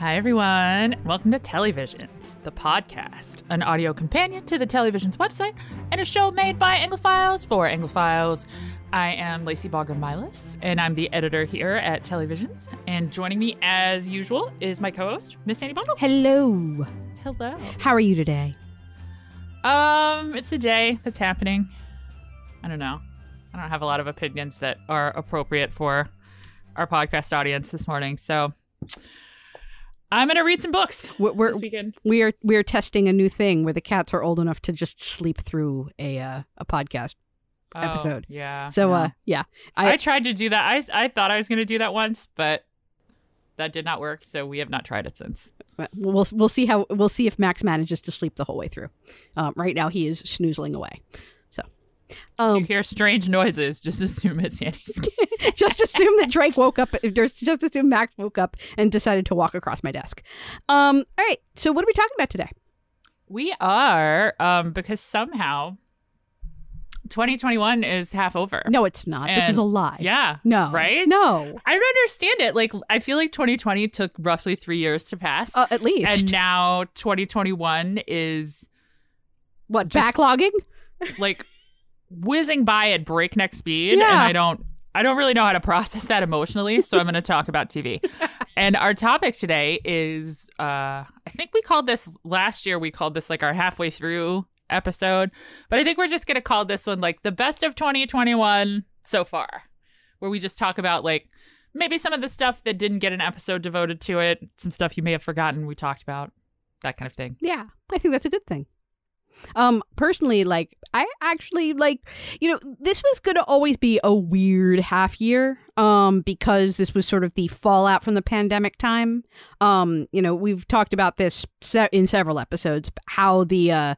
Hi, everyone. Welcome to Telly Visions, the podcast, an audio companion to the Telly Visions website and a show made by Anglophiles for Anglophiles. I am Lacy Baugher Milas, and I'm the editor here at Telly Visions. And joining me, as usual, is my co host, Miss Annie Bundle. Hello. Hello. How are you today? Um, it's a day that's happening. I don't know. I don't have a lot of opinions that are appropriate for our podcast audience this morning. So I'm going to read some books We're, we're this weekend. we are we are testing a new thing where the cats are old enough to just sleep through a uh, a podcast. Oh, episode. yeah. So no. uh yeah, I, I, tried to do that. I I thought I was going to do that once, but that did not work. So we have not tried it since. we'll we'll see how we'll see if Max manages to sleep the whole way through. Um, right now he is snoozling away. So you um, hear strange noises, just assume it's Annie's. just assume that Drake woke up. Just just assume Max woke up and decided to walk across my desk. Um, all right. So what are we talking about today? we are, um, because somehow 2021 is half over. No, it's not. this is a lie. Yeah. No. Right? No. I don't understand it. Like, I feel like 2020 took roughly three years to pass. Uh, at least and now 2021 is what just- backlogging? like whizzing by at breakneck speed and i don't i don't really know how to process that emotionally so i'm going to talk about tv and our topic today is uh i think we called this last year we called this like our halfway through episode but i think we're just going to call this one like the best of 2021 so far where we just talk about like maybe some of the stuff that didn't get an episode devoted to it some stuff you may have forgotten we talked about that kind of thing. Yeah, I think that's a good thing. Um, personally, like I actually like, you know, this was going to always be a weird half year, um, because this was sort of the fallout from the pandemic time. Um, you know, we've talked about this se- in several episodes how the uh,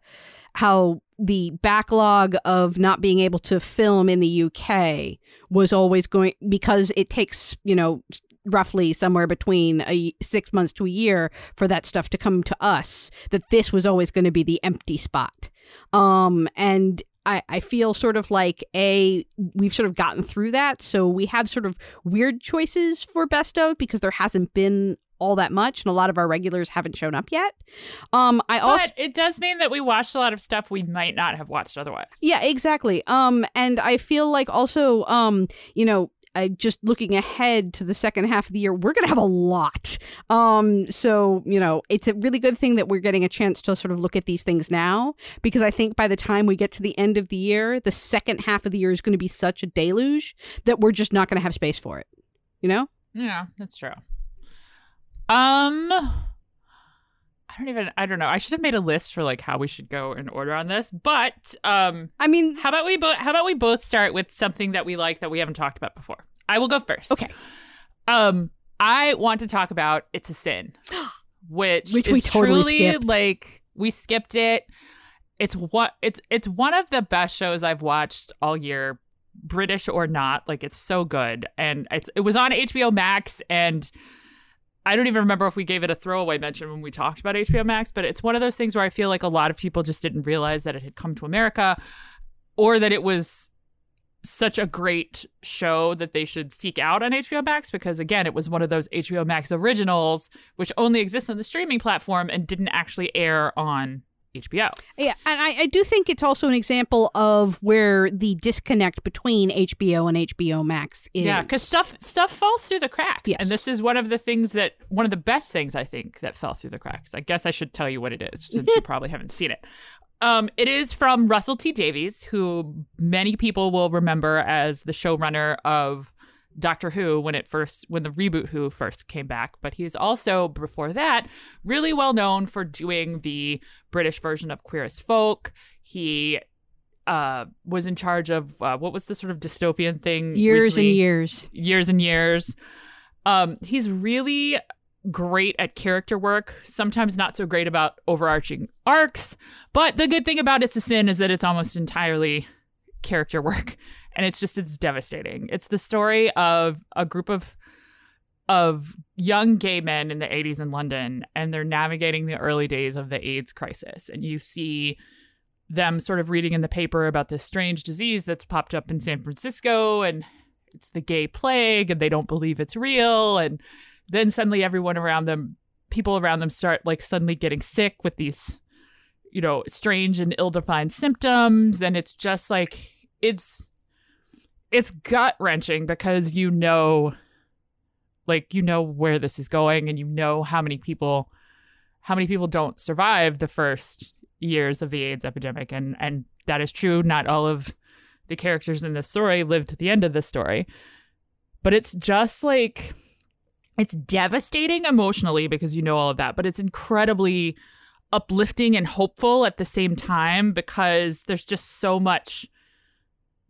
how the backlog of not being able to film in the UK was always going because it takes you know roughly somewhere between a six months to a year for that stuff to come to us that this was always going to be the empty spot. Um and I, I feel sort of like a we've sort of gotten through that so we have sort of weird choices for best of because there hasn't been all that much and a lot of our regulars haven't shown up yet. Um i also but it does mean that we watched a lot of stuff we might not have watched otherwise. Yeah, exactly. Um, and I feel like also, um, you know, I just looking ahead to the second half of the year, we're gonna have a lot. Um, so you know, it's a really good thing that we're getting a chance to sort of look at these things now, because I think by the time we get to the end of the year, the second half of the year is going to be such a deluge that we're just not going to have space for it. You know? Yeah, that's true. Um I don't even I don't know. I should have made a list for like how we should go in order on this. But um I mean, how about we both how about we both start with something that we like that we haven't talked about before. I will go first. Okay. Um I want to talk about It's a Sin. Which Which we totally truly skipped. like we skipped it. It's what it's it's one of the best shows I've watched all year British or not, like it's so good. And it's it was on HBO Max and I don't even remember if we gave it a throwaway mention when we talked about HBO Max, but it's one of those things where I feel like a lot of people just didn't realize that it had come to America or that it was such a great show that they should seek out on HBO Max because again, it was one of those HBO Max originals which only exists on the streaming platform and didn't actually air on HBO. Yeah, and I, I do think it's also an example of where the disconnect between HBO and HBO Max is. Yeah, because stuff stuff falls through the cracks, Yes. and this is one of the things that one of the best things I think that fell through the cracks. I guess I should tell you what it is since you probably haven't seen it. Um, it is from Russell T Davies, who many people will remember as the showrunner of Doctor Who when it first when the reboot Who first came back, but he's also before that really well known for doing the British version of Queer as Folk. He uh was in charge of uh, what was the sort of dystopian thing years recently? and years. years and years. Um, he's really great at character work, sometimes not so great about overarching arcs. But the good thing about It's a Sin is that it's almost entirely character work. And it's just it's devastating. It's the story of a group of of young gay men in the 80s in London and they're navigating the early days of the AIDS crisis and you see them sort of reading in the paper about this strange disease that's popped up in San Francisco and it's the gay plague and they don't believe it's real and then suddenly everyone around them people around them start like suddenly getting sick with these you know strange and ill-defined symptoms and it's just like it's it's gut wrenching because you know like you know where this is going and you know how many people how many people don't survive the first years of the AIDS epidemic. And and that is true. Not all of the characters in this story live to the end of the story. But it's just like it's devastating emotionally because you know all of that but it's incredibly uplifting and hopeful at the same time because there's just so much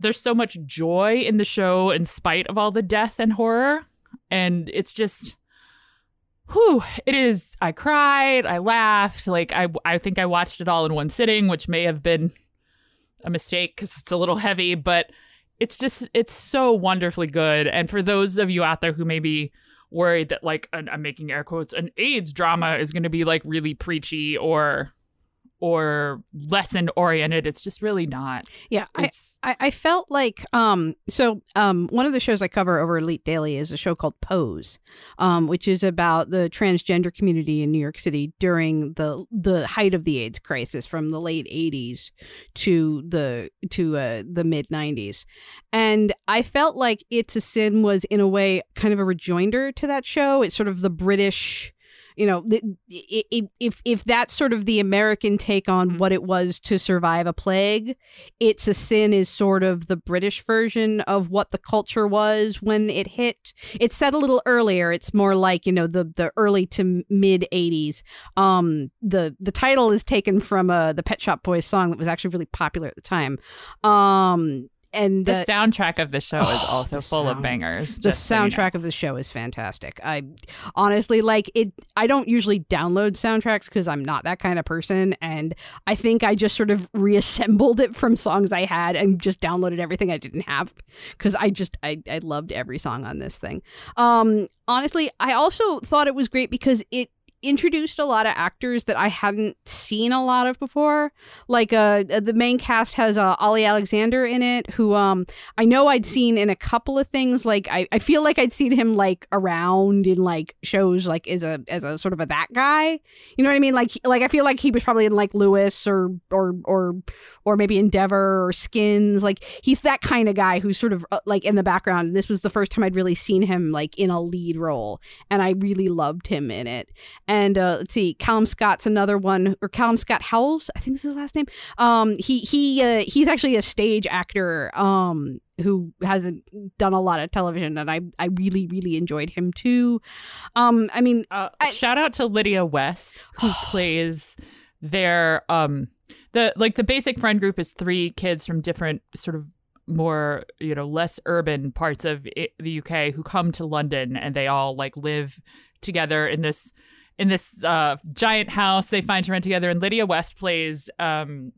there's so much joy in the show in spite of all the death and horror. And it's just whew it is i cried i laughed like i i think i watched it all in one sitting which may have been a mistake cuz it's a little heavy but it's just it's so wonderfully good. And for those of you out there who maybe worried that like an, I'm making air quotes an AIDS drama is going to be like really preachy or or lesson oriented. It's just really not. Yeah, I, It's I, I felt like um so um one of the shows I cover over Elite Daily is a show called Pose, um which is about the transgender community in New York City during the the height of the AIDS crisis from the late 80s to the to uh, the mid 90s. And I felt like It's a Sin was in a way kind of a rejoinder to that show. It's sort of the British you know the, i- i- if if that's sort of the american take on what it was to survive a plague it's a sin is sort of the british version of what the culture was when it hit. It's set a little earlier. It's more like you know the the early to mid 80s um the the title is taken from uh the pet shop boys song that was actually really popular at the time. Um and the uh, soundtrack of the show is oh, also the full of bangers. the just so you know. soundtrack of the show is fantastic. I honestly like it. I don't usually download soundtracks because I'm not that kind of person, and I think I just sort of reassembled it from songs I had and just downloaded everything I didn't have because I just I I loved every song on this thing. Um, honestly, I also thought it was great because it introduced a lot of actors that I hadn't seen a lot of before. Like uh the main cast has uh, Ollie Alexander in it who um I know I'd seen in a couple of things like I, I feel like I'd seen him like around in like shows like as a as a sort of a that guy. You know what I mean? Like like I feel like he was probably in like Lewis or or or or maybe Endeavour or Skins. Like he's that kind of guy who's sort of uh, like in the background. This was the first time I'd really seen him like in a lead role, and I really loved him in it. Uh, let's see, Callum Scott's another one, or Callum Scott Howells, I think this is his last name. Um, he he uh, he's actually a stage actor. Um, who hasn't done a lot of television, and I I really really enjoyed him too. Um, I mean, Uh, I- shout out to Lydia West who plays their um the like the basic friend group is three kids from different sort of more you know less urban parts of i the UK who come to London and they all like live together in this in this uh giant house they find to rent together and Lydia West plays um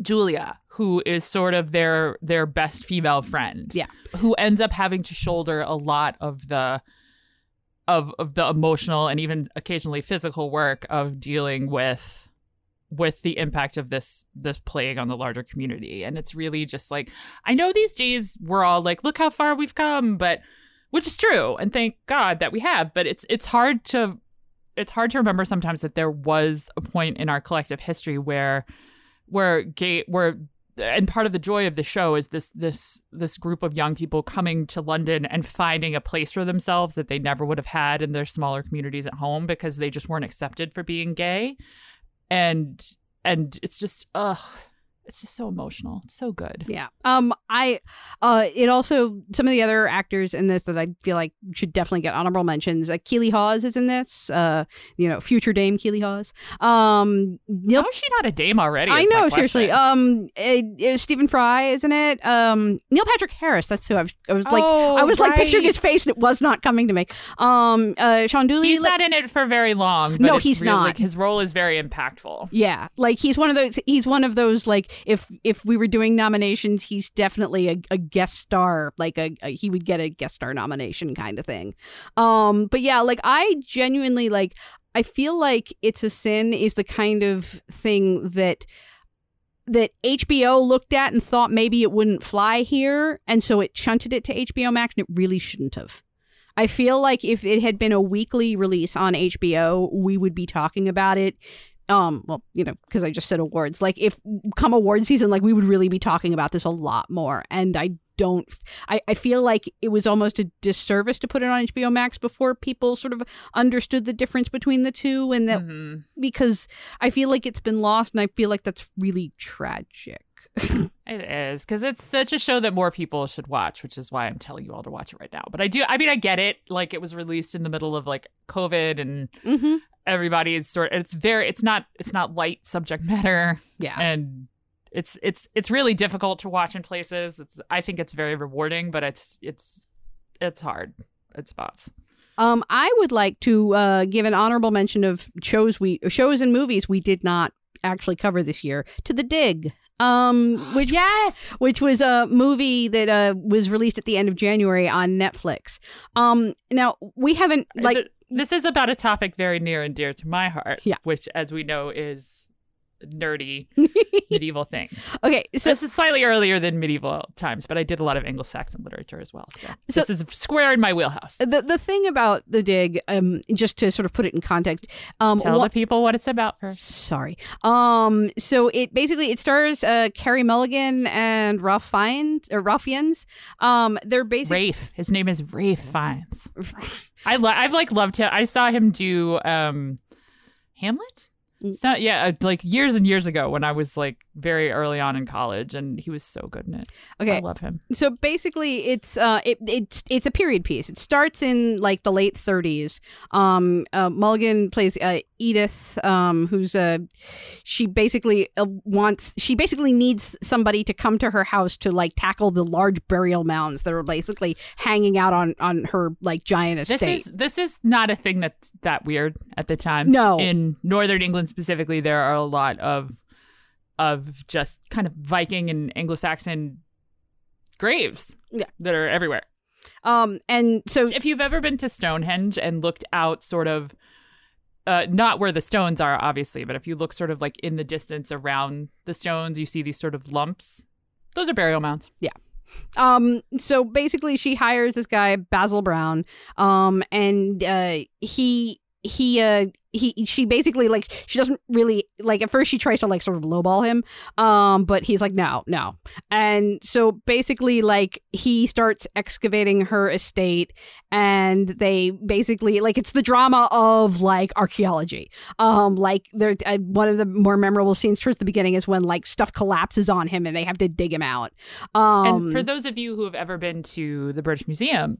Julia who is sort of their their best female friend Yeah. who ends up having to shoulder a lot of the of of the emotional and even occasionally physical work of dealing with with the impact of this this plague on the larger community and it's really just like i know these days we're all like look how far we've come but which is true and thank god that we have but it's it's hard to it's hard to remember sometimes that there was a point in our collective history where where gay where and part of the joy of the show is this this this group of young people coming to London and finding a place for themselves that they never would have had in their smaller communities at home because they just weren't accepted for being gay. And and it's just ugh it's just so emotional it's so good Yeah. Um I uh it also some of the other actors in this that I feel like should definitely get honorable mentions. Uh, Keeley Hawes is in this. Uh you know, future dame Keeley Hawes. Um Neil how is she not a dame already I know, seriously. Um uh, uh, Stephen Fry, isn't it? Um Neil Patrick Harris, that's who I was I was like Oh, I was like picturing his face and it was not coming to me. Um uh Shaun Dooley he's not in it for very long but No, he's really- not. like, his role is very impactful Yeah, like he's one of those. He's one of those. Like if if we were doing nominations, he's definitely a, a guest star. Like a, a he would get a guest star nomination kind of thing. Um, but yeah, like I genuinely like. I feel like it's a sin is the kind of thing that that HBO looked at and thought maybe it wouldn't fly here, and so it shunted it to HBO Max, and it really shouldn't have. I feel like if it had been a weekly release on HBO, we would be talking about it. Um, well, you know, because I just said awards. Like, if come award season, like we would really be talking about this a lot more. And I don't I, I feel like it was almost a disservice to put it on HBO Max before people sort of understood the difference between the two and that Mhm. because I feel like it's been lost and I feel like that's really tragic. It is because it's such a show that more people should watch, which is why I'm telling you all to watch it right now. But I do, I mean, I get it. Like it was released in the middle of like COVID, and mm-hmm. Everybody's sort. It's very, it's not, it's not light subject matter, Yeah. and it's it's it's really difficult to watch in places. It's I think it's very rewarding, but it's it's it's hard at spots. Um, I would like to uh, give an honorable mention of shows we shows and movies we did not actually cover this year to the dig um which yes which was a movie that uh was released at the end of january on netflix um now we haven't like this is about a topic very near and dear to my heart Yeah. which as we know is nerdy medieval things okay so this is slightly earlier than medieval times but i did a lot of anglo-saxon literature as well so, So- this is square in my wheelhouse the the thing about the dig um just to sort of put it in context um tell the people what it's about first Sorry. Um. So it basically it stars uh Carey Mulligan and Ralph Fiennes or Ralph Fiennes. Um. They're basically rafe his name is rafe fines i lo- i've like loved him i saw him do um hamlet. So, yeah, like years and years ago when I was like very early on in college, and he was so good in it. Okay, I love him. So basically, it's uh it it's it's a period piece. It starts in like the late 30s. Um. Uh, Mulligan plays uh, Edith. Um. Who's a, she basically uh, wants she basically needs somebody to come to her house to like tackle the large burial mounds that are basically hanging out on on her like giant estate. This is this is not a thing that's that weird at the time. No. in northern England specifically, there are a lot of of just kind of Viking and Anglo-Saxon graves Yeah. that are everywhere. um. And so If you've ever been to Stonehenge and looked out, sort of. Uh, not where the stones are, obviously, but if you look sort of like in the distance around the stones, you see these sort of lumps. Those are burial mounds. Yeah. Um, so basically she hires this guy, Basil Brown, um, and uh he he uh he she basically like she doesn't really like at first she tries to like sort of lowball him um but he's like no no. And so basically like he starts excavating her estate and they basically like it's the drama of like archaeology. Um like there uh, one of the more memorable scenes towards the beginning is when like stuff collapses on him and they have to dig him out. Um and for those of you who have ever been to the British Museum,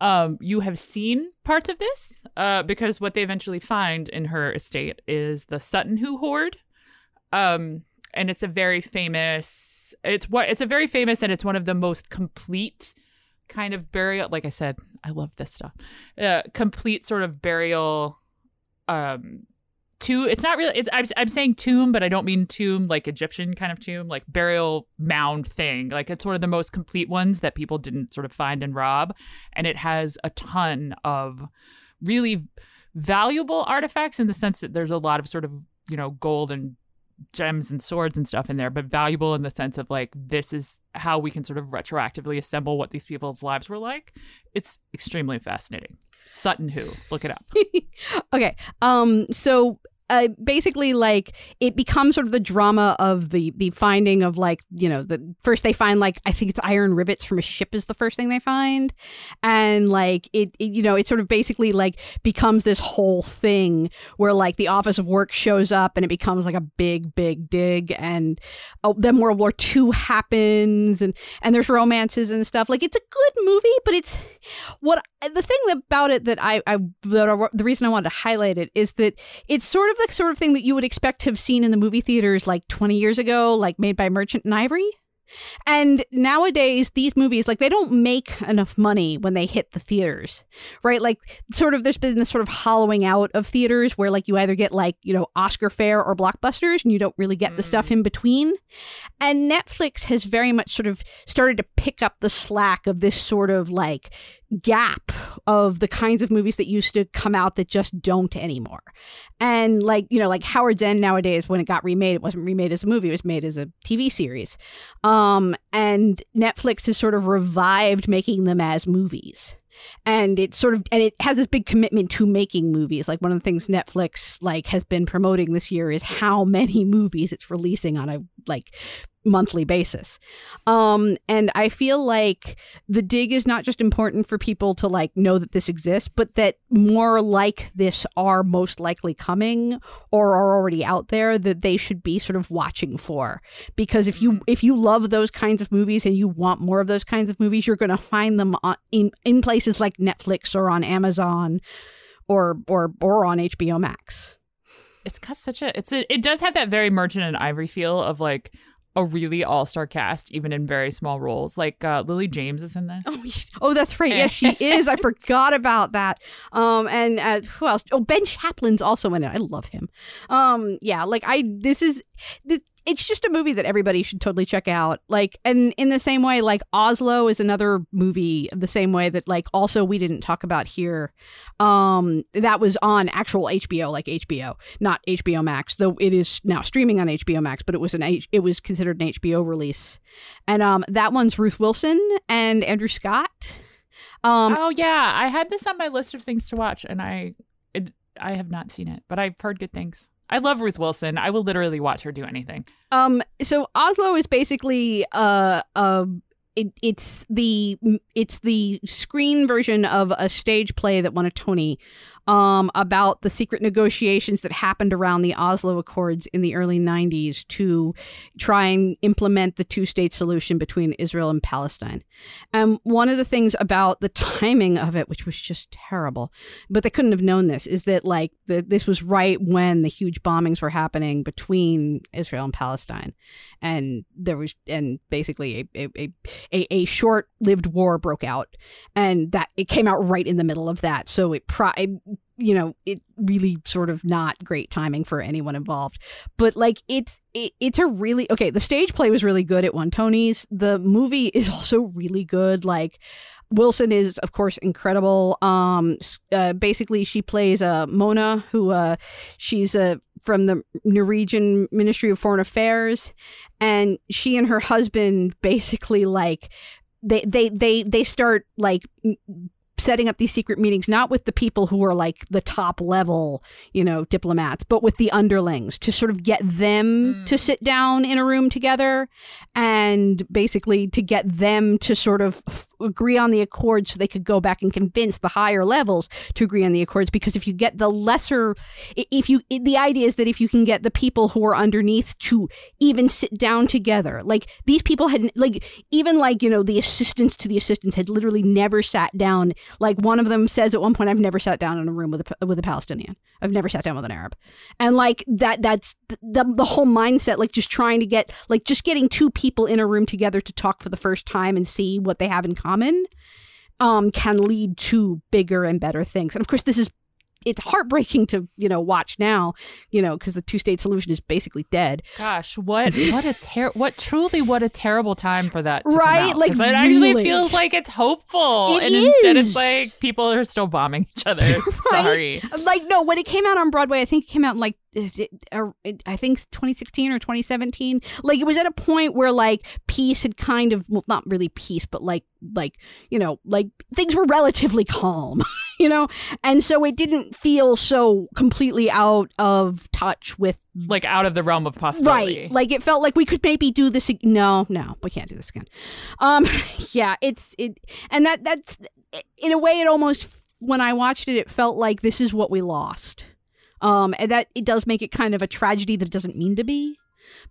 um, you have seen parts of this uh, because what they eventually find in her estate is the Sutton Hoo hoard, um, and it's a very famous. It's what it's a very famous and it's one of the most complete kind of burial. Like I said, I love this stuff. Uh, complete sort of burial. Um, tomb. It's not really. It's I'm, I'm saying tomb, but I don't mean tomb like Egyptian kind of tomb, like burial mound thing. Like it's one of the most complete ones that people didn't sort of find and rob, and it has a ton of really valuable artifacts in the sense that there's a lot of sort of you know gold and gems and swords and stuff in there, but valuable in the sense of like this is how we can sort of retroactively assemble what these people's lives were like. It's extremely fascinating. Sutton Hoo, look it up. okay. Um. So. Uh, basically, like it becomes sort of the drama of the the finding of like you know the first they find like I think it's iron rivets from a ship is the first thing they find, and like it, it you know it sort of basically like becomes this whole thing where like the Office of Work shows up and it becomes like a big big dig. And oh, then World War II happens and and there's romances and stuff. Like it's a good movie but it's what the thing about it that I, I that I, the reason I wanted to highlight it is that it's sort of the sort of thing that you would expect to have seen in the movie theaters like 20 years ago, like made by Merchant and Ivory. And nowadays, these movies, like, they don't make enough money when they hit the theaters, right? Like, sort of, there's been this sort of hollowing out of theaters where, like, you either get, like, you know, Oscar fare or blockbusters and you don't really get the stuff mm. in between. And Netflix has very much sort of started to pick up the slack of this sort of, like, gap of the kinds of movies that used to come out that just don't anymore. And like, you know, like Howard's End nowadays when it got remade, it wasn't remade as a movie, it was made as a TV series. Um and Netflix has sort of revived making them as movies and it sort of and it has this big commitment to making movies like one of the things netflix like has been promoting this year is how many movies it's releasing on a like monthly basis. Um, and I feel like the dig is not just important for people to like know that this exists, but that more like this are most likely coming or are already out there that they should be sort of watching for. Because if you mm-hmm. if you love those kinds of movies and you want more of those kinds of movies, you're going to find them on, in in places like Netflix or on Amazon or or or on HBO Max it's got such a it's a, it does have that very merchant and ivory feel of like a really all-star cast even in very small roles. Like uh, lily james is in this. Oh, oh that's right. Yes she is. I forgot about that. Um and uh, who else? Oh ben chaplin's also in it. I love him. Um yeah like i this is the, it's just a movie that everybody should totally check out. Like, and in the same way, like Oslo is another movie the same way that like also we didn't talk about here. Um, that was on actual HBO, like HBO, not HBO Max, though it is now streaming on HBO Max, but it was an H- it was considered an HBO release, and um, that one's Ruth Wilson and Andrew Scott. Um, oh yeah, I had this on my list of things to watch, and I it, I have not seen it, but I've heard good things. I love Ruth Wilson. I will literally watch her do anything. Um, so Oslo is basically uh, uh it, it's the it's the screen version of a stage play that won a Tony um, about the secret negotiations that happened around the Oslo Accords in the early 90s to try and implement the two state solution between Israel and Palestine. And one of the things about the timing of it, which was just terrible, but they couldn't have known this, is that like the, this was right when the huge bombings were happening between Israel and Palestine. And there was, and basically a, a, a, a short lived war broke out. And that it came out right in the middle of that. So it, pro- it you know it really sort of not great timing for anyone involved. But like it's it, it's a really okay the stage play was really good at one tony's. The movie is also really good. Like wilson is of course incredible. Um uh, basically she plays uh mona who uh she's uh from the norwegian ministry of foreign affairs. And she and her husband basically like they they they they start like setting up these secret meetings not with the people who are like the top level you know diplomats but with the underlings to sort of get them mm. to sit down in a room together and basically to get them to sort of agree on the accords so they could go back and convince the higher levels to agree on the accords because if you get the lesser if you the idea is that if you can get the people who are underneath to even sit down together like these people had like even like you know the assistants to the assistants had literally never sat down like one of them says at one point, "I've never sat down in a room with a with a Palestinian. I've never sat down with an Arab," and like that that's the the whole mindset. Like just trying to get like just getting two people in a room together to talk for the first time and see what they have in common. Um, can lead to bigger and better things. And of course, this is it's heartbreaking to you know watch now you know because the two state solution is basically dead. Gosh what what a ter- what truly what a terrible time for that right? like it actually feels like it's hopeful it and is. instead it's like people are still bombing each other. Right? sorry like no when it came out on broadway i think it came out in like is it, uh, I think 2016 or 2017 like it was at a point where like peace had kind of well not really peace but like like you know like things were relatively calm you know? And so it didn't feel so completely out of touch with like out of the realm of possibility. Right like it felt like we could maybe do this no no we can't do this again. Um yeah it's it and that that's in a way it almost when i watched it it felt like this is what we lost. Um and that it does make it kind of a tragedy that it doesn't mean to be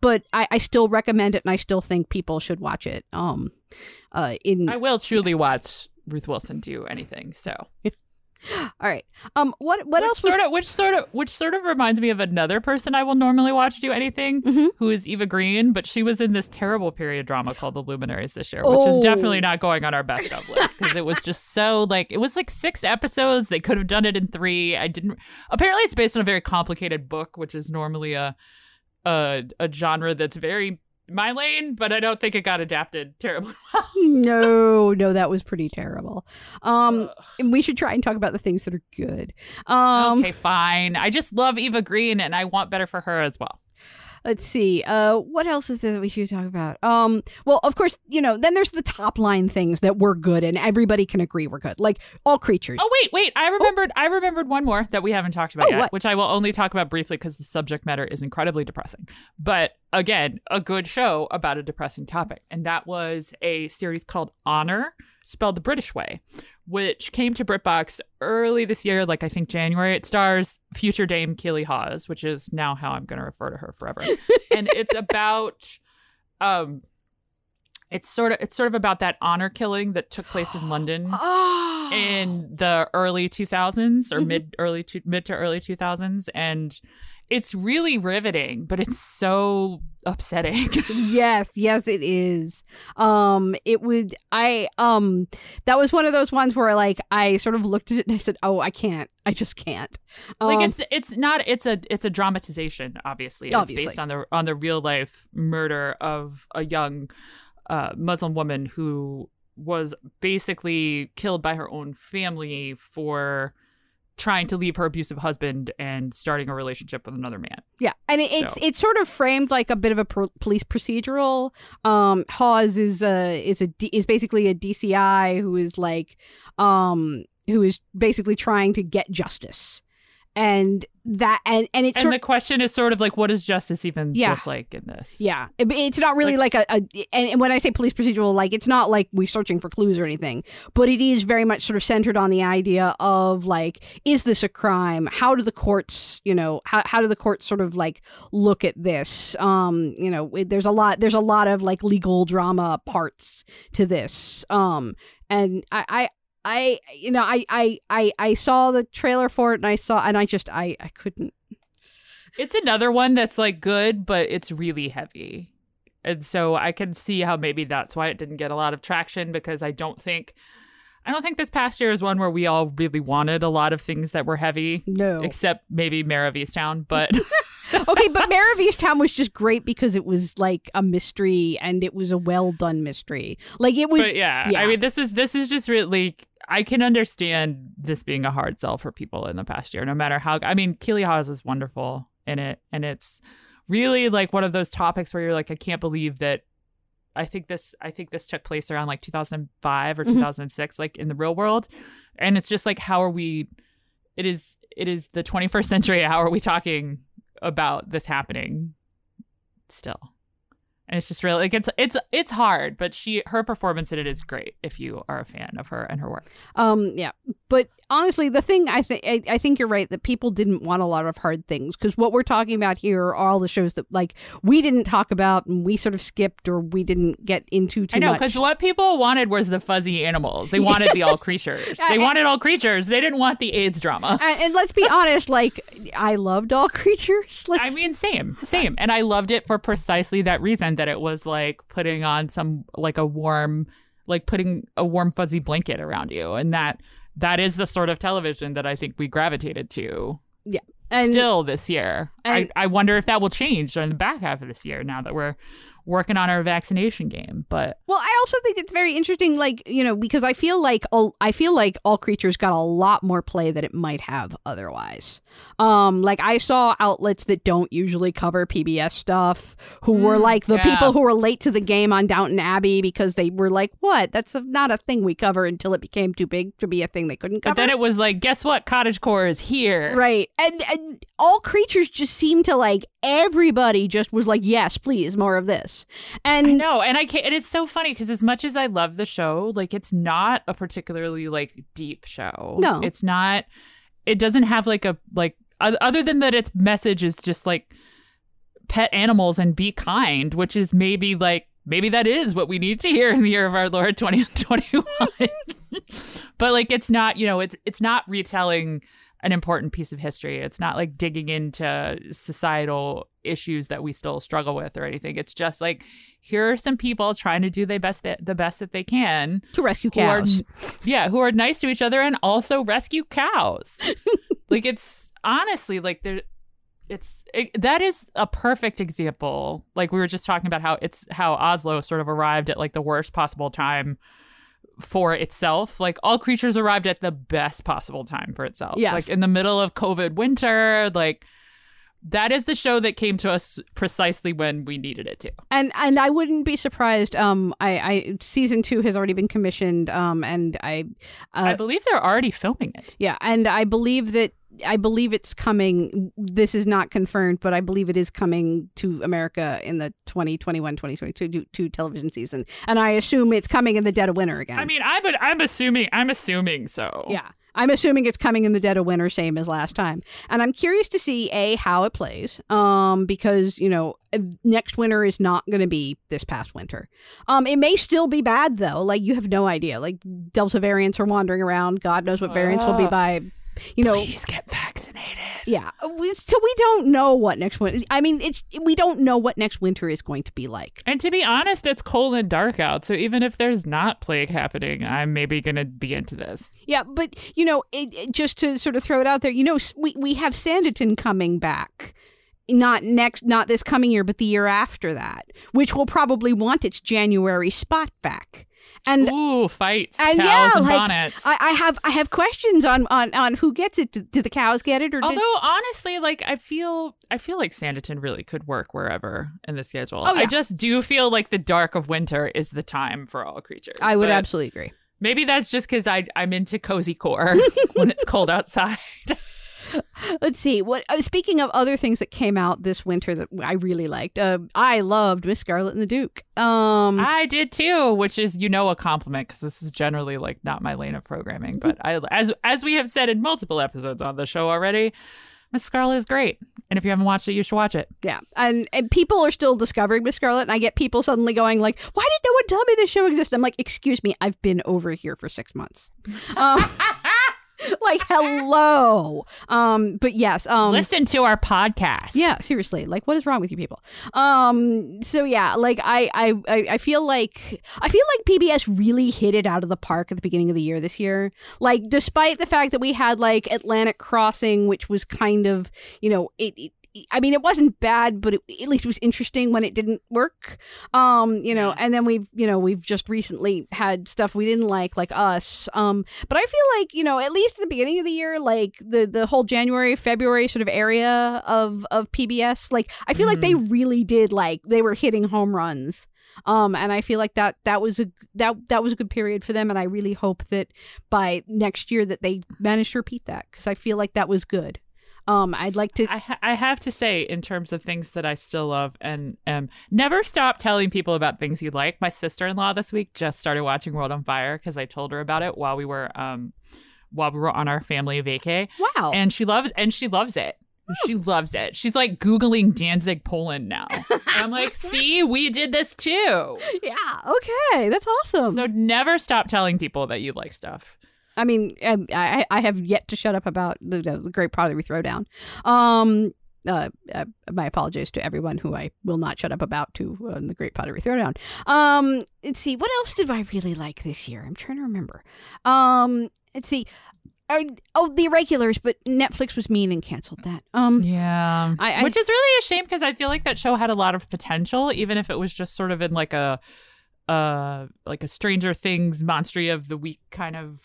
but I, I still recommend it and I still think people should watch it. Um, uh, in I will truly watch Ruth Wilson do anything. So All right. Um. What What which else? Was... Of. Which sort of. Which sort of reminds me of another person I will normally watch do anything, mm-hmm. who is Eva Green, but she was in this terrible period drama called The Luminaries this year, which oh. is definitely not going on our best of list because it was just so like it was like six episodes. They could have done it in three. I didn't. Apparently, it's based on a very complicated book, which is normally a a, a genre that's very my lane, but I don't think it got adapted terribly well. no, no, that was pretty terrible. Um, we should try and talk about the things that are good. Um, okay, fine. I just love Eva Green, and I want better for her as well. Let's see. Uh, what else is there that we should talk about? Um, well, of course, you know, then there's the top line things that were good and everybody can agree were good, like all creatures. Oh wait, wait! I remembered. I remembered one more that we haven't talked about Oh, yet, what? which I will only talk about briefly because the subject matter is incredibly depressing. But again, a good show about a depressing topic, and that was a series called Honor, spelled the British way, which came to BritBox early this year, like I think January. It stars future Dame Keeley Hawes, which is now how I'm going to refer to her forever, and it's about. Um, it's sort of it's sort of about that honor killing that took place in London Oh. in the early 2000s or Mhm. mid early to, mid to early 2000s and it's really riveting but it's so upsetting yes, yes, it is. Um, it would. I um, that was one of those ones where like I sort of looked at it and I said, "Oh, I can't. I just can't." Um, like it's it's not it's a it's a dramatization obviously it's Obviously. based on the on the real life murder of a young uh, muslim woman who was basically killed by her own family for trying to leave her abusive husband and starting a relationship with another man. Yeah, and it, it's So- it's sort of framed like a bit of a pro- police procedural. Um, Hawes is a is a D- is basically a DCI who is like um who is basically trying to get justice, and that and and it's and sort the question is sort of like what does justice even Yeah. look like in this yeah, it- it's not really like, a, a and and when I say police procedural, like it's not like we're searching for clues or anything, but it is very much sort of centered on the idea of like, is this a crime? How do the courts, you know, how how do the courts sort of like look at this? Um, you know, it- there's a lot there's a lot of like legal drama parts to this. Um, and I. I you know I, I I I saw the trailer for it and I saw and I just I I couldn't It's another one that's like good, but it's really heavy. And so I can see how maybe that's why it didn't get a lot of traction because I don't think I don't think this past year is one where we all really wanted a lot of things that were heavy, no except maybe Mare of Easttown. But okay, but Mare of Easttown was just great because it was like a mystery and it was a well done mystery. Like it was but yeah, yeah. I mean this is this is just really I can understand this being a hard sell for people in the past year, no matter how I mean Keeley Hawes is wonderful in it and it's really like one of those topics where you're like, I can't believe that I think this I think this took place around like 2005 or Mhm. 2006 like in the real world and it's just like how are we it is it is the 21st century how are we talking about this happening still and it's just really like it's it's it's hard but she her performance in it is great if you are a fan of her and her work. Um yeah. But honestly, the thing I think I, think you're right that people didn't want a lot of hard things because what we're talking about here are all the shows that like we didn't talk about and we sort of skipped or we didn't get into too i know because what people wanted was the fuzzy animals. They wanted the all creatures. They I- wanted all creatures. They didn't want the aids drama. And, and let's be honest, like I loved all creatures. Let's, I mean, same, same. And I loved it for precisely that reason that it was like putting on some, like a warm, like putting a warm, fuzzy blanket around you. And that, that is the sort of television that I think we gravitated to and still this year. I, I wonder if that will change in the back half of this year now that we're working on our vaccination game. But Well, I also think it's very interesting, like you know, because I feel like all I feel like all creatures got a lot more play that it might have otherwise. Um, like I saw outlets that don't usually cover PBS stuff who were Mm, like the yeah. people who were late to the game on Downton Abbey because they were like, "What? That's not a thing we cover until it became too big to be a thing they couldn't cover." but then it was like, guess what? Cottage core is here. Right. And and all creatures just seem to like everybody just was like, "Yes, please, more of this." And no, and I can't. And it's so funny because as much as I love the show, like it's not a particularly like deep show. No. it's not. It doesn't have like a like other than that, its message is just like pet animals and be kind, which is maybe like maybe that is what we need to hear in the year of our Lord twenty twenty one. but like it's not, you know, it's it's not retelling an important piece of history. It's not like digging into societal issues that we still struggle with or anything. It's just like here are some people trying to do their best that, the best that they can. to rescue who are- cows. yeah, who are nice to each other and also rescue cows. like it's honestly like there it's it, that is a perfect example. Like we were just talking about how it's how Oslo sort of arrived at like the worst possible time for itself. Like all creatures arrived at the best possible time for itself. Yes. Like in the middle of COVID winter, like that is the show that came to us precisely when we needed it to. And and I wouldn't be surprised. Um, I, I season two has already been commissioned. Um, and I, uh, I believe they're already filming it. yeah, and I believe that I believe it's coming. This is not confirmed, but I believe it is coming to America in the 2021-2022 television season. And I assume it's coming in the dead of winter again. I mean, I'm I'm assuming I'm assuming so. Yeah. I'm assuming it's coming in the dead of winter, same as last time. And I'm curious to see a how it plays, um, because you know next winter is not going to be this past winter. Um, it may still be bad though. Like you have no idea. Like Delta variants are wandering around. God knows what variants will be Ah. by, you know. Please get vaccinated. Yeah. We- So we don't know what next winter. I mean, it's we don't know what next winter is going to be like. And to be honest, it's cold and dark out. So even if there's not plague happening, I'm maybe going to be into this. Yeah, but you know, it, it- just to sort of throw it out there, you know, we we have Sanditon coming back, not next, not this coming year, but the year after that, which will probably want its January spot back. And Ooh, fights, and cows, yeah, and like, bonnets. I, I have I have questions on on on who gets it. Do, do the cows get it, or did Although honestly, like I feel, I feel like Sanditon really could work wherever in the schedule. Oh, yeah. I just do feel like the dark of winter is the time for all creatures. I would absolutely agree. Maybe that's just because I I'm into cozy core when it's cold outside. Let's see. What uh, speaking of other things that came out this winter that I really liked, uh, I loved Miss Scarlet and the Duke. Um, I did too, which is you know a compliment because this is generally like not my lane of programming. But I as as we have said in multiple episodes on the show already, Miss Scarlet is great, and if you haven't watched it, you should watch it. Yeah, and and people are still discovering Miss Scarlet, and I get people suddenly going like, "Why did no one tell me this show existed?" I'm like, "Excuse me, I've been over here for six months." Um, like, hello. Um, but yes, um, Listen to our podcast. yeah, seriously, like, what is wrong with you people? Um, so yeah, like, I, I, I feel like I feel like PBS really hit it out of the park at the beginning of the year this year. Like, despite the fact that we had like Atlantic Crossing, which was kind of, you know, it. it I mean, it wasn't bad, but it, at least it was interesting when it didn't work. Um, you know, and then we've, you know, we've just recently had stuff we didn't like, like us. Um, but I feel like, you know, at least at the beginning of the year, like the the whole January, February sort of area of of PBS, like I feel like they really did like they were hitting home runs. Um, and I feel like that that was a that that was a good period for them, and I really hope that by next year that they manage to repeat that because I feel like that was good. Um, I'd like to. I, ha- I have to say, in terms of things that I still love, and um, never stop telling people about things you like. My sister in law this week just started watching World on Fire because I told her about it while we were um while we were on our family vacay, wow. and she loves and she loves it. She loves it. She's like googling Danzig, Poland now. And I'm like, see, we did this too. yeah. Okay. That's awesome. So never stop telling people that you like stuff. I mean, I, I I have yet to shut up about the, the, great pottery throwdown. Um, uh, uh, my apologies to everyone who I will not shut up about to uh, the Great Pottery Throwdown. Um, let's see, what else did I really like this year? I'm trying to remember. Um, let's see. Uh, oh, the irregulars, but Netflix was mean and canceled that. Um, Yeah. I- I- Which is really a shame because I feel like that show had a lot of potential, even if it was just sort of in like a uh like a Stranger Things monstery of the week kind of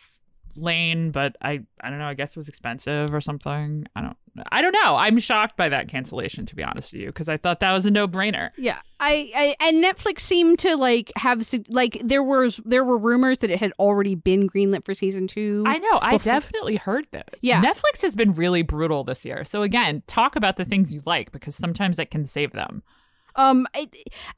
lane, but I I don't know, I guess it was expensive or something. I don't I don't know. I'm shocked by that cancellation to be honest with you because I thought that was a no-brainer. Yeah, I, I and Netflix seemed to like have like there was there were rumors that it had already been greenlit for season two. I know. I Before- definitely heard this. Yeah. Netflix has been really brutal this year. So again, talk about the things you like because sometimes that can save them. Um, I,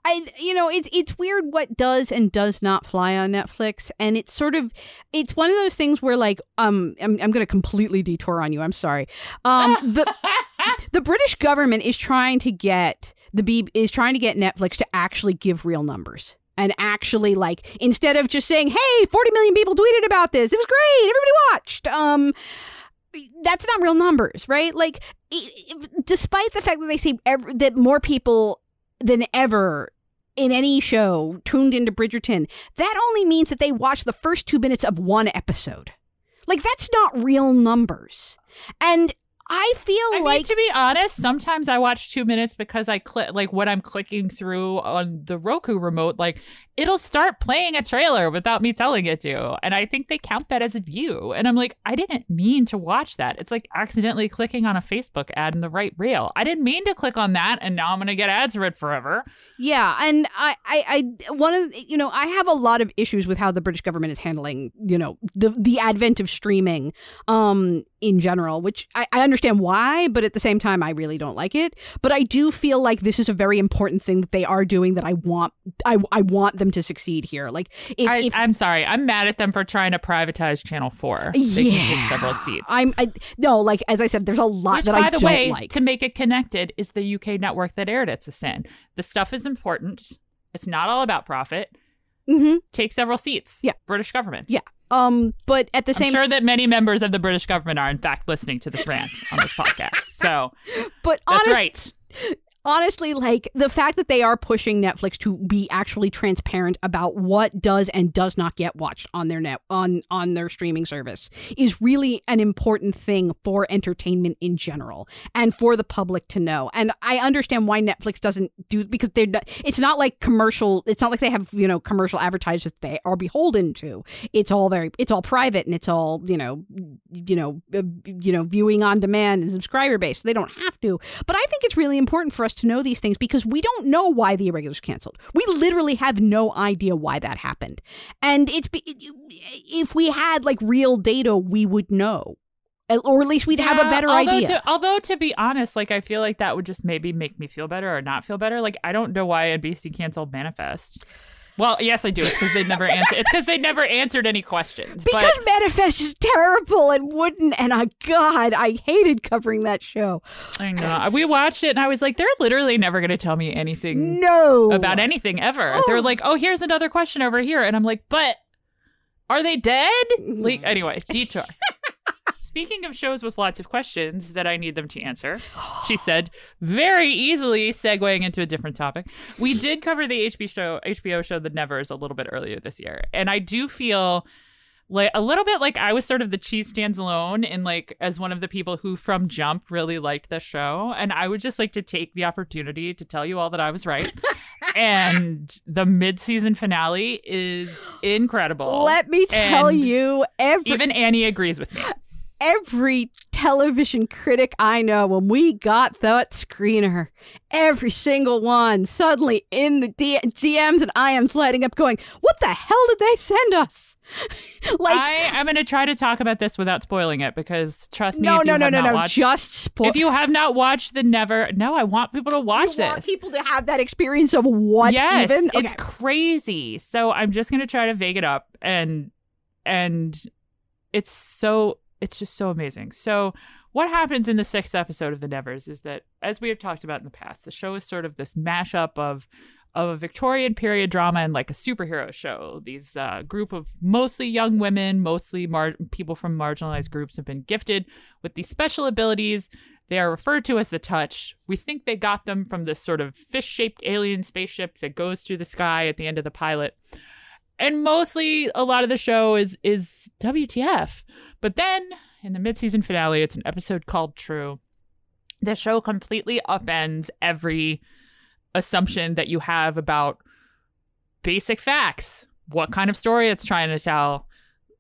I, you know, it's it's weird what does and does not fly on Netflix, and it's sort of, it's one of those things where like, um, I'm I'm gonna completely detour on you. I'm sorry. Um, the the British government is trying to get the B is trying to get Netflix to actually give real numbers. And actually, like, instead of just saying, "Hey, 40 million people tweeted about this. It was great. Everybody watched." Um, that's not real numbers, right? Like, despite the fact that they say ev- that more people than ever in any show tuned into Bridgerton, that only means that they watched the first two minutes of one episode. Like, that's not real numbers. And I feel I mean, like. to be honest, sometimes I watch two minutes because I click, like what I'm clicking through on the Roku remote, like it'll start playing a trailer without me telling it to. And I think they count that as a view. And I'm like, I didn't mean to watch that. It's like accidentally clicking on a Facebook ad in the right reel. I didn't mean to click on that and now I'm gonna get ads it forever. Yeah, and I, I, I, one of you know, I have a lot of issues with how the British government is handling, you know, the the advent of streaming, um, in general. Which I, I understand why, but at the same time, I really don't like it. But I do feel like this is a very important thing that they are doing that I want, I, I want them to succeed here. Like, if, I, I'm sorry. I'm mad at them for trying to privatize Channel 4. They can Yeah. take several seats. I'm, I, no, like as I said, there's a lot Which, that by I the don't way, like. to make it connected, is the UK network that aired It's a Sin. The stuff is important. It's not all about profit. Mm-hmm. Take several seats. Yeah. British government. Yeah. Um, but at the same, time I'm sure that many members of the British government are, in fact, listening to this rant on this podcast. So but that's honest, right. Honestly, like the fact that they are pushing Netflix to be actually transparent about what does and does not get watched on their net on on their streaming service is really an important thing for entertainment in general and for the public to know. And I understand why Netflix doesn't do because they're not, it's not like commercial. It's not like they have you know commercial advertisers that they are beholden to. It's all very it's all private and it's all you know you know uh, you know viewing on demand and subscriber based. So they don't have to. But I think it's really important for us to know these things because we don't know why the irregulars canceled. We literally have no idea why that happened. And it's if we had like real data, we would know. Or at least we'd have a better although idea. To, although to be honest, like I feel like that would just maybe make me feel better or not feel better. Like I don't know why NBC canceled Manifest. Well, yes, I do. It's because they never answered. It's because they never answered any questions. because but Manifest is terrible and wouldn't, and I God, I hated covering that show. I know we watched it, and I was like, they're literally never going to tell me anything No, about anything ever. Oh. They're like, oh, here's another question over here, and I'm like, but are they dead? Like anyway, detour. Speaking of shows with lots of questions that I need them to answer, she said, very easily segueing into a different topic. We did cover the HBO show, HBO show The Nevers a little bit earlier this year, and I do feel like a little bit like I was sort of the cheese stands alone in like as one of the people who from Jump really liked the show, and I would just like to take the opportunity to tell you all that I was right. and the mid-season finale is incredible. Let me tell And you, every Even Ani agrees with me. Every television critic I know, when we got that screener, every single one suddenly in the D- GMs and IMs lighting up, going, "What the hell did they send us?" like, I am going to try to talk about this without spoiling it because trust me, no, if you no, no, have no, not no, watched, just spoil. if you have not watched the Never, no, I want people to watch you want this. people to have that experience of what yes, even? it's crazy. So I'm just going to try to vague it up and and it's so it's just so amazing. So what happens in the sixth episode of The Nevers is that, as we have talked about in the past, the show is sort of this mashup of of a Victorian period drama and like a superhero show. These uh, group of mostly young women, mostly mar- people from marginalized groups, have been gifted with these special abilities. They are referred to as the Touch. We think they got them from this sort of fish shaped alien spaceship that goes through the sky at the end of the pilot. And mostly a lot of the show is is WTF. But then in the mid-season finale, it's an episode called True. The show completely upends every assumption that you have about basic facts. What kind of story it's trying to tell,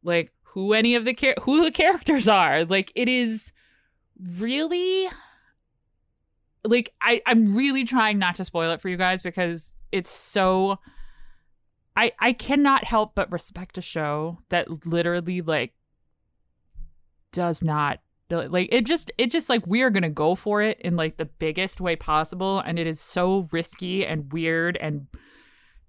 like who any of the char- who the characters are. Like it is really like I I'm really trying not to spoil it for you guys because it's so I I cannot help but respect a show that literally like does not like it just it just like we are gonna go for it in like the biggest way possible and it is so risky and weird and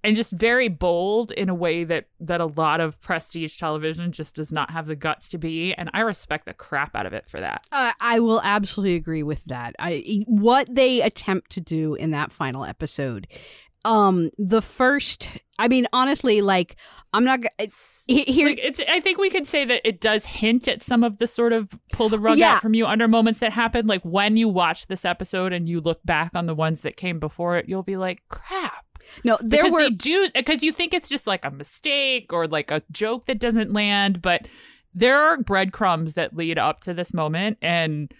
and just very bold in a way that that a lot of prestige television just does not have the guts to be and i respect the crap out of it for that Uh, I will absolutely agree with that. I what they attempt to do in that final episode, um, the first. I mean, honestly, like I'm not it's- here. like it's i think we could say that it does hint at some of the sort of pull the rug Yeah. out from you under moments that happen like when you watch this episode and you look back on the ones that came before it you'll be like crap no, there because were do because you think it's just like a mistake or like a joke that doesn't land but there are breadcrumbs that lead up to this moment and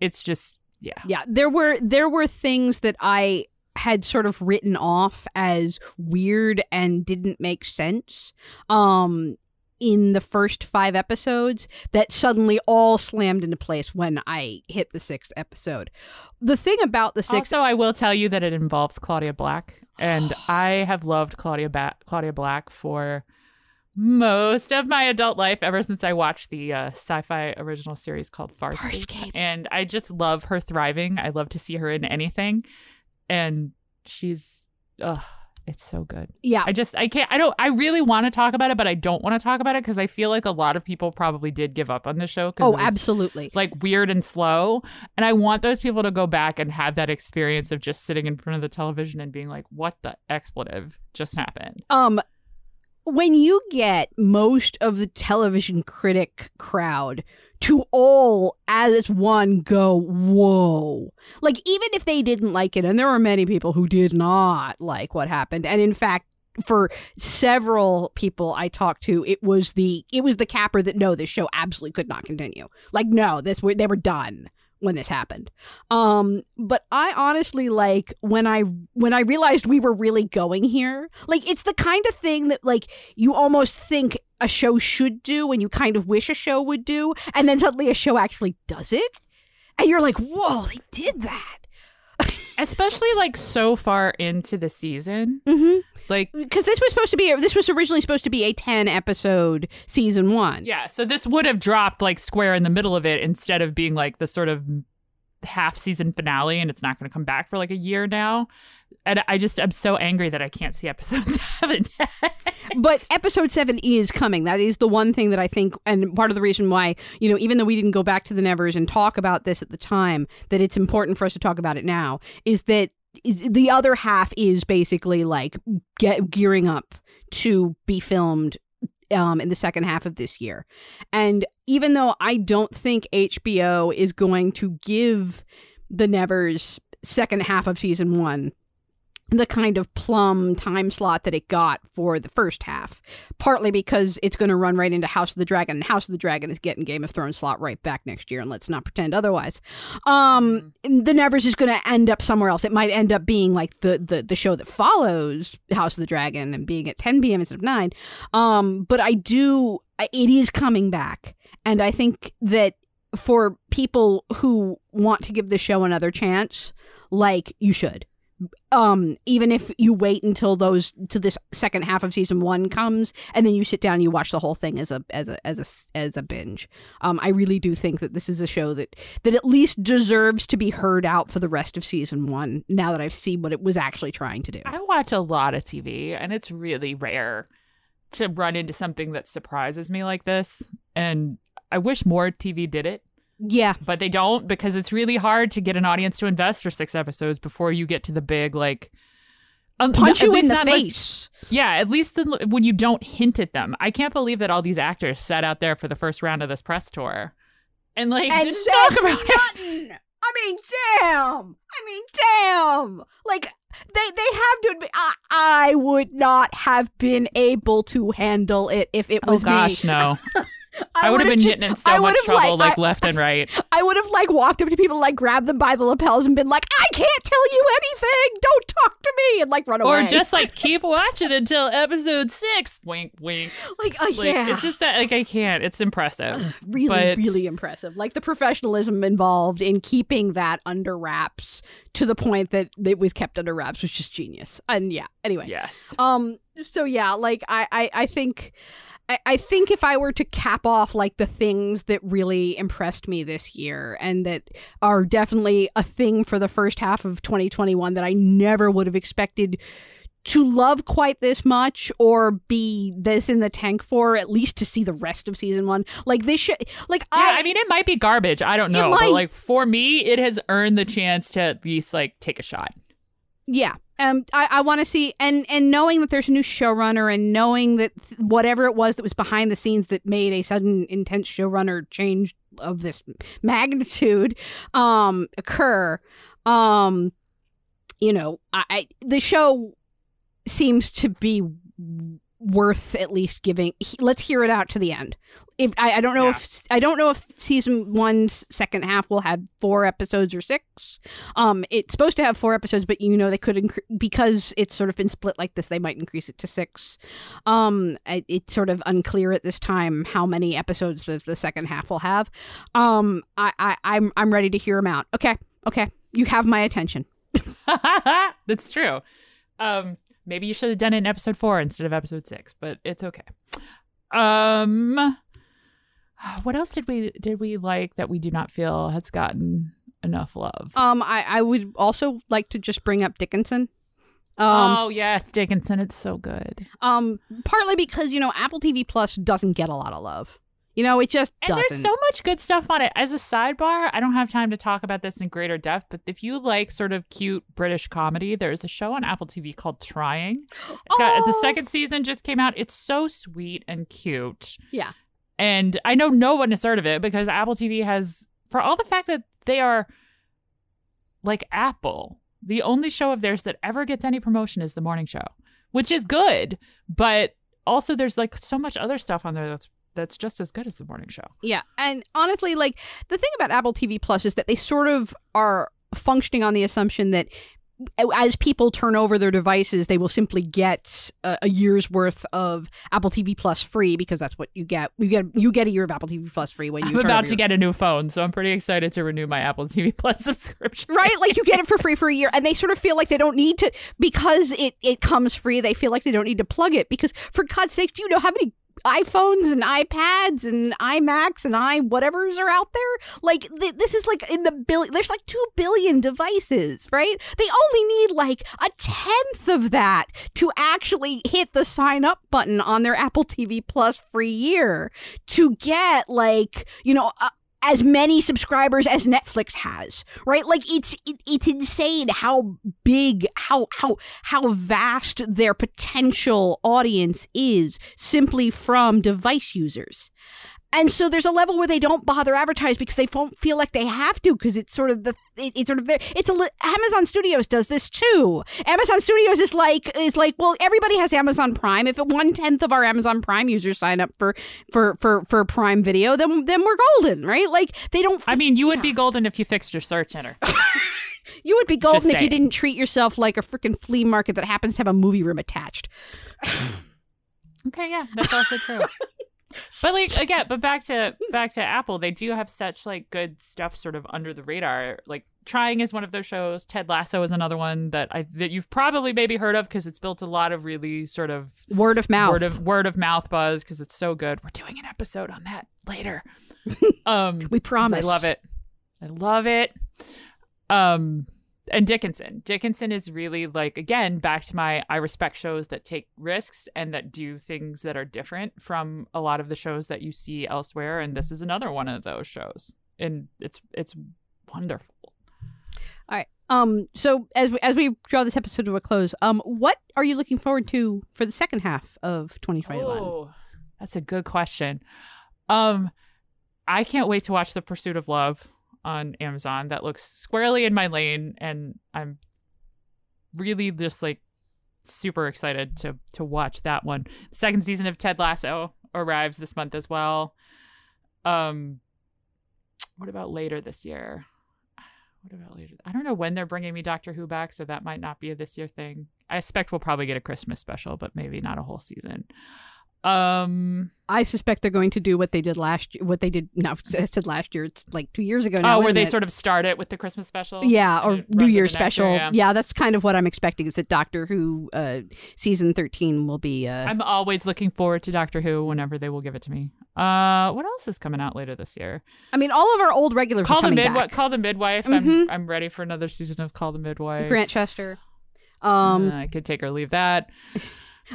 it's just yeah yeah there were there were things that i had sort of written off as weird and didn't make sense um in the first 5 episodes that suddenly all slammed into place when I hit the 6th episode. The thing about the 6th Also, I will tell you that it involves Claudia Black, and I have loved Claudia ba- Claudia Black for most of my adult life ever since I watched the uh, sci-fi original series called Farscape. Farscape. And I just love her thriving. I love to see her in anything. And she's ugh, it's so good. yeah, I just I can't I don't I really want to talk about it, but I don't want to talk about it because I feel like a lot of people probably did give up on the show because oh absolutely. like weird and slow. And I want those people to go back and have that experience of just sitting in front of the television and being like, what the expletive just happened? um when you get most of the television critic crowd to all as one go whoa like even if they didn't like it and there were many people who did not like what happened and in fact for several people I talked to, it was the it was the capper that no, this show absolutely could not continue. Like no, this they were done when this happened. Um, but I honestly like when I when I realized we were really going here. Like it's the kind of thing that like you almost think a show should do and you kind of wish a show would do, and then suddenly a show actually does it, and you're like, whoa, they did that. Especially like so far into the season. Mm-hmm. Like Because this was supposed to be this was originally supposed to be a ten episode season one. yeah, so this would have dropped like square in the middle of it instead of being like the sort of half season finale and it's not going to come back for like a year now. And I just I'm so angry that I can't see episode 7 yet. but episode seven is coming. That is the one thing that I think, and part of the reason why, you know, even though we didn't go back to the Nevers and talk about this at the time, that it's important for us to talk about it now, is that the other half is basically like get gearing up to be filmed um, in the second half of this year. And even though I don't think HBO is going to give the Nevers second half of season one the kind of plum time slot that it got for the first half, partly because it's going to run right into House of the Dragon, and House of the Dragon is getting Game of Thrones slot right back next year, and let's not pretend otherwise. Um, the Nevers is going to end up somewhere else. It might end up being like the, the the show that follows House of the Dragon and being at 10 p.m. instead of 9. Um, but I do, it is coming back, and I think that for people who want to give the show another chance, like you should um even if you wait until those to this second half of season one comes and then you sit down and you watch the whole thing as a as a as a as a binge um i really do think that this is a show that that at least deserves to be heard out for the rest of season one now that i've seen what it was actually trying to do I watch a lot of TV and it's really rare to run into something that surprises me like this. And I wish more TV did it, yeah but they don't because it's really hard to get an audience to invest for six episodes before you get to the big, like, um, punch at you in the face Yeah, at least the, when you don't hint at them. I can't believe that all these actors sat out there for the first round of this press tour and like And didn't talk about it. I mean, damn. I mean, damn. Like they they have to admit, I, I would not have been able to handle it if it Oh was gosh, me. no! I, would have been getting in so I much trouble, like, I- left and right. I would have like walked up to people, like grabbed them by the lapels, and been like, "I can't tell you anything. Don't talk to me," and like run away. Or just like keep watching until episode six. Wink, wink. like, uh, Like yeah, it's just that like I can't. It's impressive. really, but- really impressive. Like the professionalism involved in keeping that under wraps to the point that it was kept under wraps was just genius. And yeah, anyway. Yes. Um. So yeah, like I, I, I think, I, I think if I were to cap off like the things that really impressed me this year and that are definitely a thing for the first half of 2021 that I never would have expected to love quite this much or be this in the tank for at least to see the rest of season one like this should like Yeah, I, I mean it might be garbage. I don't know. But like for me, it has earned the chance to at least like take a shot. Yeah. Um, I, I want to see and and knowing that there's a new showrunner and knowing that th- whatever it was that was behind the scenes that made a sudden intense showrunner change of this magnitude um occur um you know I, I the show seems to be worth at least giving. he- Let's hear it out to the end. If I, I don't know Yeah. if I don't know if season one's second half will have four episodes or six. Um, it's supposed to have four episodes, but you know they could incre- because it's sort of been split like this. They might increase it to six. Um, it, it's sort of unclear at this time how many episodes the, the second half will have. Um, I, I I'm I'm ready to hear them out. Okay, okay, you have my attention. That's true. Um, maybe you should have done it in episode four instead of episode six, but it's okay. Um, what else did we did we like that we do not feel has gotten enough love? Um, I, I would also like to just bring up Dickinson. Um, oh yes, Dickinson, it's so good. um, partly because you know Apple TV Plus doesn't get a lot of love. You know, it just And doesn't. there's so much good stuff on it. As a sidebar, I don't have time to talk about this in greater depth, but if you like sort of cute British comedy, there's a show on Apple TV called Trying. It's got, the Oh. second season just came out. It's so sweet and cute. Yeah. And I know no one has heard of it because Apple TV has, for all the fact that they are like Apple, the only show of theirs that ever gets any promotion is the morning show, which is good, but also there's like so much other stuff on there that's that's just as good as the morning show. Yeah, and honestly, like the thing about Apple TV Plus is that they sort of are functioning on the assumption that as people turn over their devices, they will simply get a, a year's worth of Apple TV Plus free because that's what you get. You get you get a year of Apple TV Plus free when you I'm about to your- get a new phone, so I'm pretty excited to renew my Apple TV Plus subscription. right like you get it for free for a year and they sort of feel like they don't need to because it it comes free they feel like they don't need to plug it because for god's sakes do you know how many iPhones and iPads and iMacs and i whatevers are out there. Like th- this is like in the billion. There's like two billion devices, right? They only need like a tenth of that to actually hit the sign up button on their Apple TV Plus free year to get like you know. As many subscribers as Netflix has, right? Like it's it, it's insane how big, how how how vast their potential audience is simply from device users. And so there's a level where they don't bother advertise because they don't feel like they have to because it's sort of the it, it's sort of the, it's a Amazon Studios does this too. Amazon Studios is like is like well everybody has Amazon Prime. If one tenth of our Amazon Prime users sign up for for for for Prime Video, then then we're golden, right? Like they don't. I mean, you would be golden if you fixed your search interface. you would be golden if you didn't treat yourself like a freaking flea market that happens to have a movie room attached. okay, yeah, that's also true. But like again, but back to back to Apple, they do have such like good stuff sort of under the radar. Like Trying is one of their shows. Ted Lasso is another one that I that you've probably maybe heard of because it's built a lot of really sort of Word of mouth. word of word of mouth buzz because it's so good. We're doing an episode on that later. Um, we promise. I love it. I love it. Um, and Dickinson. Dickinson is really like again back to my I respect shows that take risks and that do things that are different from a lot of the shows that you see elsewhere. And this is another one of those shows, and it's it's wonderful. All right. Um. So as we, as we draw this episode to a close, um, what are you looking forward to for the second half of 2021? Oh, that's a good question. Um, I can't wait to watch The Pursuit of Love on Amazon. That looks squarely in my lane, and I'm really just like super excited to to watch that one. The second season of Ted Lasso arrives this month as well. Um, what about later this year? What about later? I don't know when they're bringing me Doctor Who back, so that might not be a this year thing. I expect we'll probably get a Christmas special, but maybe not a whole season. Um, I suspect they're going to do what they did last year. What they did, no, I said last year. It's like two years ago now. oh, where they it? sort of start it with the Christmas special. Yeah, or New runs Year's into year, special. yeah. yeah. that's kind of what I'm expecting. Is that Doctor Who uh, season 13 will be. Uh, I'm always looking forward to Doctor Who whenever they will give it to me. Uh, what else is coming out later this year? I mean, all of our old regulars Call the midwife. Call the midwife. Mhm. I'm I'm ready for another season of Call the Midwife. Grantchester. Um, Uh, I could take or leave that.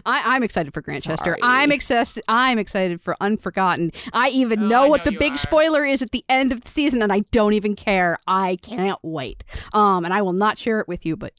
I, I'm excited for Grantchester. Sorry. I'm excited. I'm excited for Unforgotten. I even Oh, know I what know the big are. spoiler is at the end of the season, and I don't even care. I can't wait. Um, and I will not share it with you, but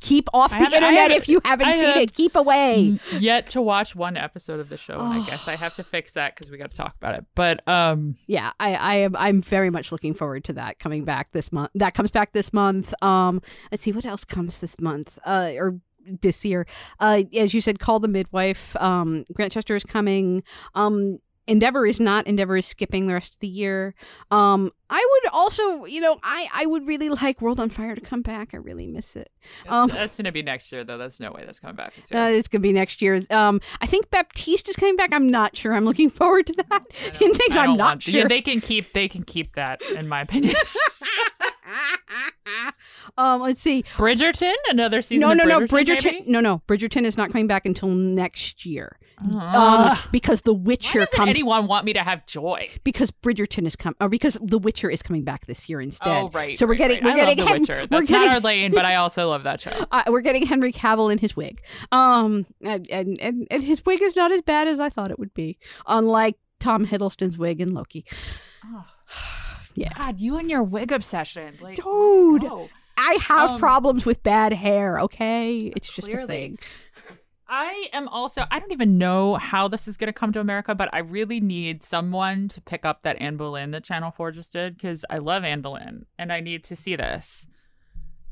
keep off the internet haven't- if you haven't I seen have- it. Keep away. Yet to watch one episode of the show, and I guess I have to fix that because we got to talk about it. But um, Yeah, I, I am. I'm very much looking forward to that coming back this month. That comes back this month. Um, let's see what else comes this month. Uh, or this year. Uh, as you said, call the midwife. Um, Grantchester is coming. Um, Endeavour is not. Endeavour is skipping the rest of the year. Um, I would also, you know, I I would really like World on Fire to come back. I really miss it. Um, that's, that's gonna be next year, though. That's no way that's coming back this year. Uh, it's gonna be next year's. Um, I think Baptiste is coming back. I'm not sure. I'm looking forward to that. In things I'm not sure. Yeah, they can keep. They can keep that, in my opinion. um, let's see. Bridgerton, another season. No, no, no. Bridgerton. No, no. Bridgerton is not coming back until next year. Uh, um, because The Witcher comes. anyone want me to have joy? Because Bridgerton is coming, or because The Witcher is coming back this year instead. Oh, right. So we're right, getting, right. we're I getting love The Witcher. That's we're getting, not our lane, but I also love that show. Uh, we're getting Henry Cavill in his wig. Um, and, and and his wig is not as bad as I thought it would be. Unlike Tom Hiddleston's wig in Loki. Oh. Yeah. God, you and your wig obsession, like, dude. I have um, problems with bad hair. Okay, it's just clearly. a thing. I am also, I don't even know how this is going to come to America, but I really need someone to pick up that Anne Boleyn that Channel 4 just did because I love Anne Boleyn and I need to see this.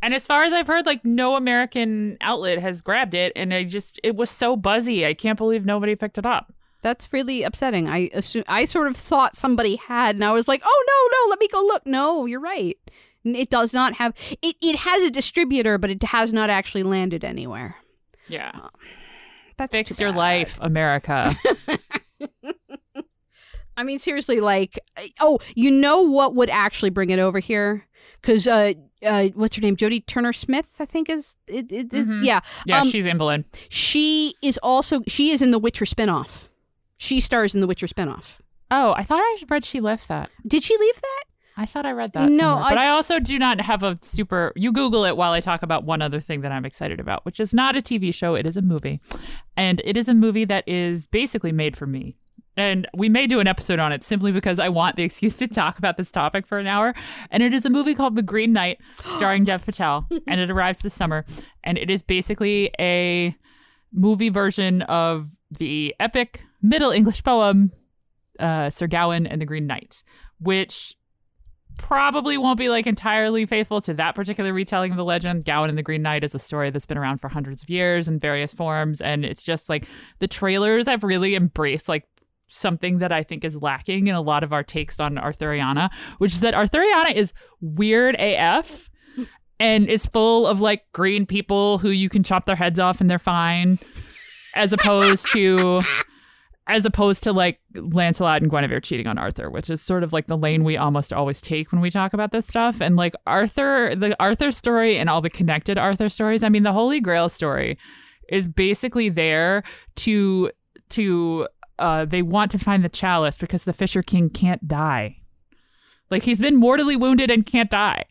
And as far as I've heard, like no American outlet has grabbed it. And I just, it was so buzzy. I can't believe nobody picked it up. That's really upsetting. I assume, I sort of thought somebody had, and I was like, oh no, no, let me go look. No, you're right. It does not have, it, it has a distributor, but it has not actually landed anywhere. Yeah. Uh, that's Fix your life, America. I mean, seriously, like, oh, you know what would actually bring it over here? Because, uh, uh, what's her name? Jodie Turner-Smith, I think is, it, it is mm-hmm. yeah. Yeah, um, she's in Boleyn. She is also, she is in the Witcher spinoff. She stars in the Witcher spinoff. Oh, I thought I read she left that. Did she leave that? I thought I read that. No, I, but I also do not have a super. You Google it while I talk about one other thing that I'm excited about, which is not a TV show. It is a movie, and it is a movie that is basically made for me. And we may do an episode on it simply because I want the excuse to talk about this topic for an hour. And it is a movie called The Green Knight, starring Dev Patel, and it arrives this summer. And it is basically a movie version of the epic Middle English poem uh, Sir Gawain and the Green Knight, which probably won't be like entirely faithful to that particular retelling of the legend. Gawain and the Green Knight is a story that's been around for hundreds of years in various forms. And it's just like the trailers have really embraced like something that I think is lacking in a lot of our takes on Arthuriana, which is that Arthuriana is weird AF and is full of like green people who you can chop their heads off and they're fine, as opposed to as opposed to like Lancelot and Guinevere cheating on Arthur, which is sort of like the lane we almost always take when we talk about this stuff. And like Arthur, the Arthur story and all the connected Arthur stories. I mean, the Holy Grail story is basically there to to uh, they want to find the chalice because the Fisher King can't die. Like he's been mortally wounded and can't die.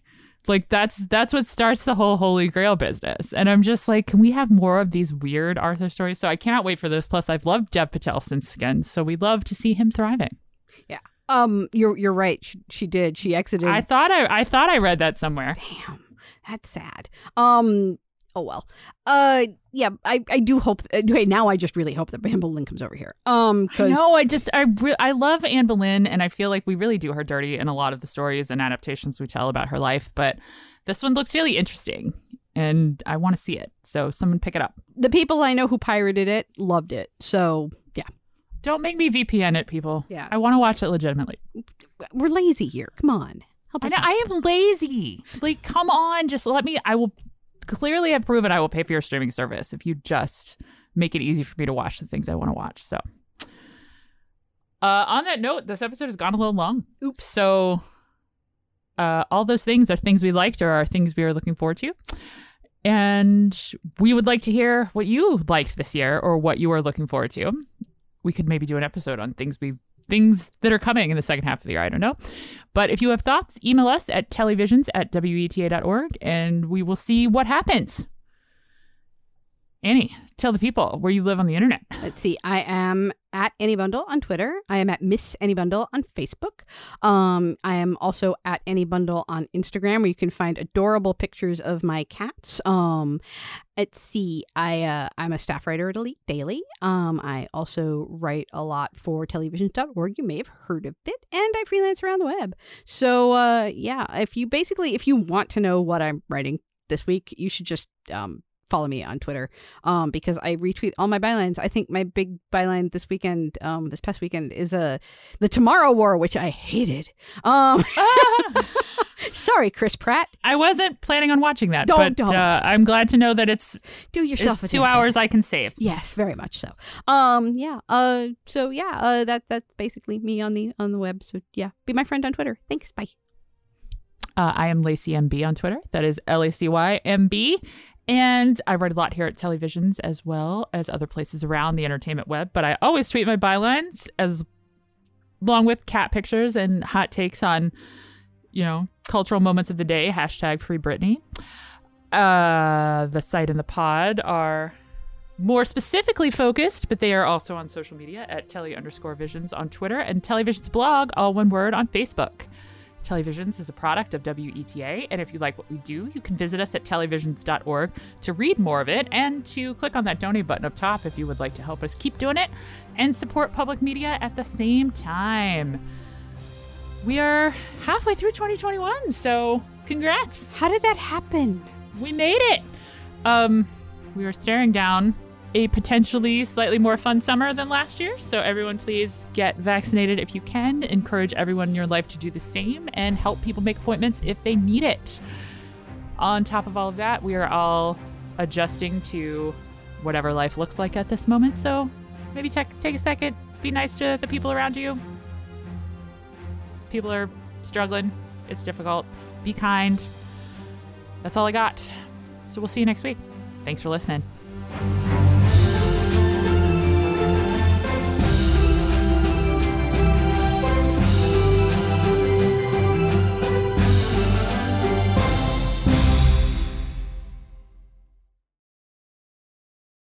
Like that's that's what starts the whole Holy Grail business. And I'm just like, can we have more of these weird Arthur stories? So I cannot wait for this. Plus, I've loved Dev Patel since Skins, so we love to see him thriving. Yeah. Um, you're you're right. She, she did. She exited. I thought I I thought I read that somewhere. Damn, that's sad. Um, oh well. Uh, yeah, I, I do hope. Okay, now I just really hope that Anne Boleyn comes over here. Um, cause no, I just I re- I love Anne Boleyn, and I feel like we really do her dirty in a lot of the stories and adaptations we tell about her life. But this one looks really interesting, and I want to see it. So someone pick it up. The people I know who pirated it loved it. So yeah. Don't make me VPN it, people. Yeah. I want to watch it legitimately. We're lazy here. Come on. Help us I, know, I am lazy. Like, come on, just let me. I will clearly have proven I will pay for your streaming service if you just make it easy for me to watch the things I want to watch. So, uh, on that note, this episode has gone a little long. Oops. So, uh, all those things are things we liked or are things we are looking forward to. And we would like to hear what you liked this year or what you are looking forward to. We could maybe do an episode on things we things that are coming in the second half of the year. I don't know. But if you have thoughts, email us at tellyvisions at weta.org and we will see what happens. Ani, tell the people where you live on the internet. Let's see. I am at Ani Bundel on Twitter. I am at Miss Ani Bundel on Facebook. Um, I am also at Ani Bundel on Instagram, where you can find adorable pictures of my cats. Um, let's see. I uh, I'm a staff writer at Elite Daily. Um, I also write a lot for TellyVisions.org. You may have heard of it, and I freelance around the web. So uh, yeah, if you basically if you want to know what I'm writing this week, you should just um follow me on Twitter um, because I retweet all my bylines. I think my big byline this weekend, um, this past weekend, is uh, the Tomorrow War, which I hated. Um, sorry, Chris Pratt. I wasn't planning on watching that, Don't- but don't. Uh, I'm glad to know that it's Do yourself it's two hours I can save. Yes, very much so. Um, yeah. Uh, so yeah. Uh, that that's basically me on the on the web. So yeah, be my friend on Twitter. Thanks. Bye. Uh, I am Lacy MB on Twitter. That is L A C Y M B. And I write a lot here at Telly Visions as well as other places around the entertainment web. But I always tweet my bylines as along with cat pictures and hot takes on, you know, cultural moments of the day. Hashtag Free Britney. Uh, the site and the pod are more specifically focused, but they are also on social media at Telly underscore Visions on Twitter and Televisions blog, all one word, on Facebook. Telly Visions is a product of WETA, and if you like what we do, you can visit us at tellyvisions.org to read more of it and to click on that donate button up top if you would like to help us keep doing it and support public media at the same time. We are halfway through 2021, so congrats. How did that happen? We made it. Um, we were staring down a potentially slightly more fun summer than last year. So everyone, please get vaccinated if you can. Encourage everyone in your life to do the same and help people make appointments if they need it. On top of all of that, we are all adjusting to whatever life looks like at this moment. So maybe take take a second, be nice to the people around you. People are struggling. It's difficult. Be kind. That's all I got. So we'll see you next week. Thanks for listening.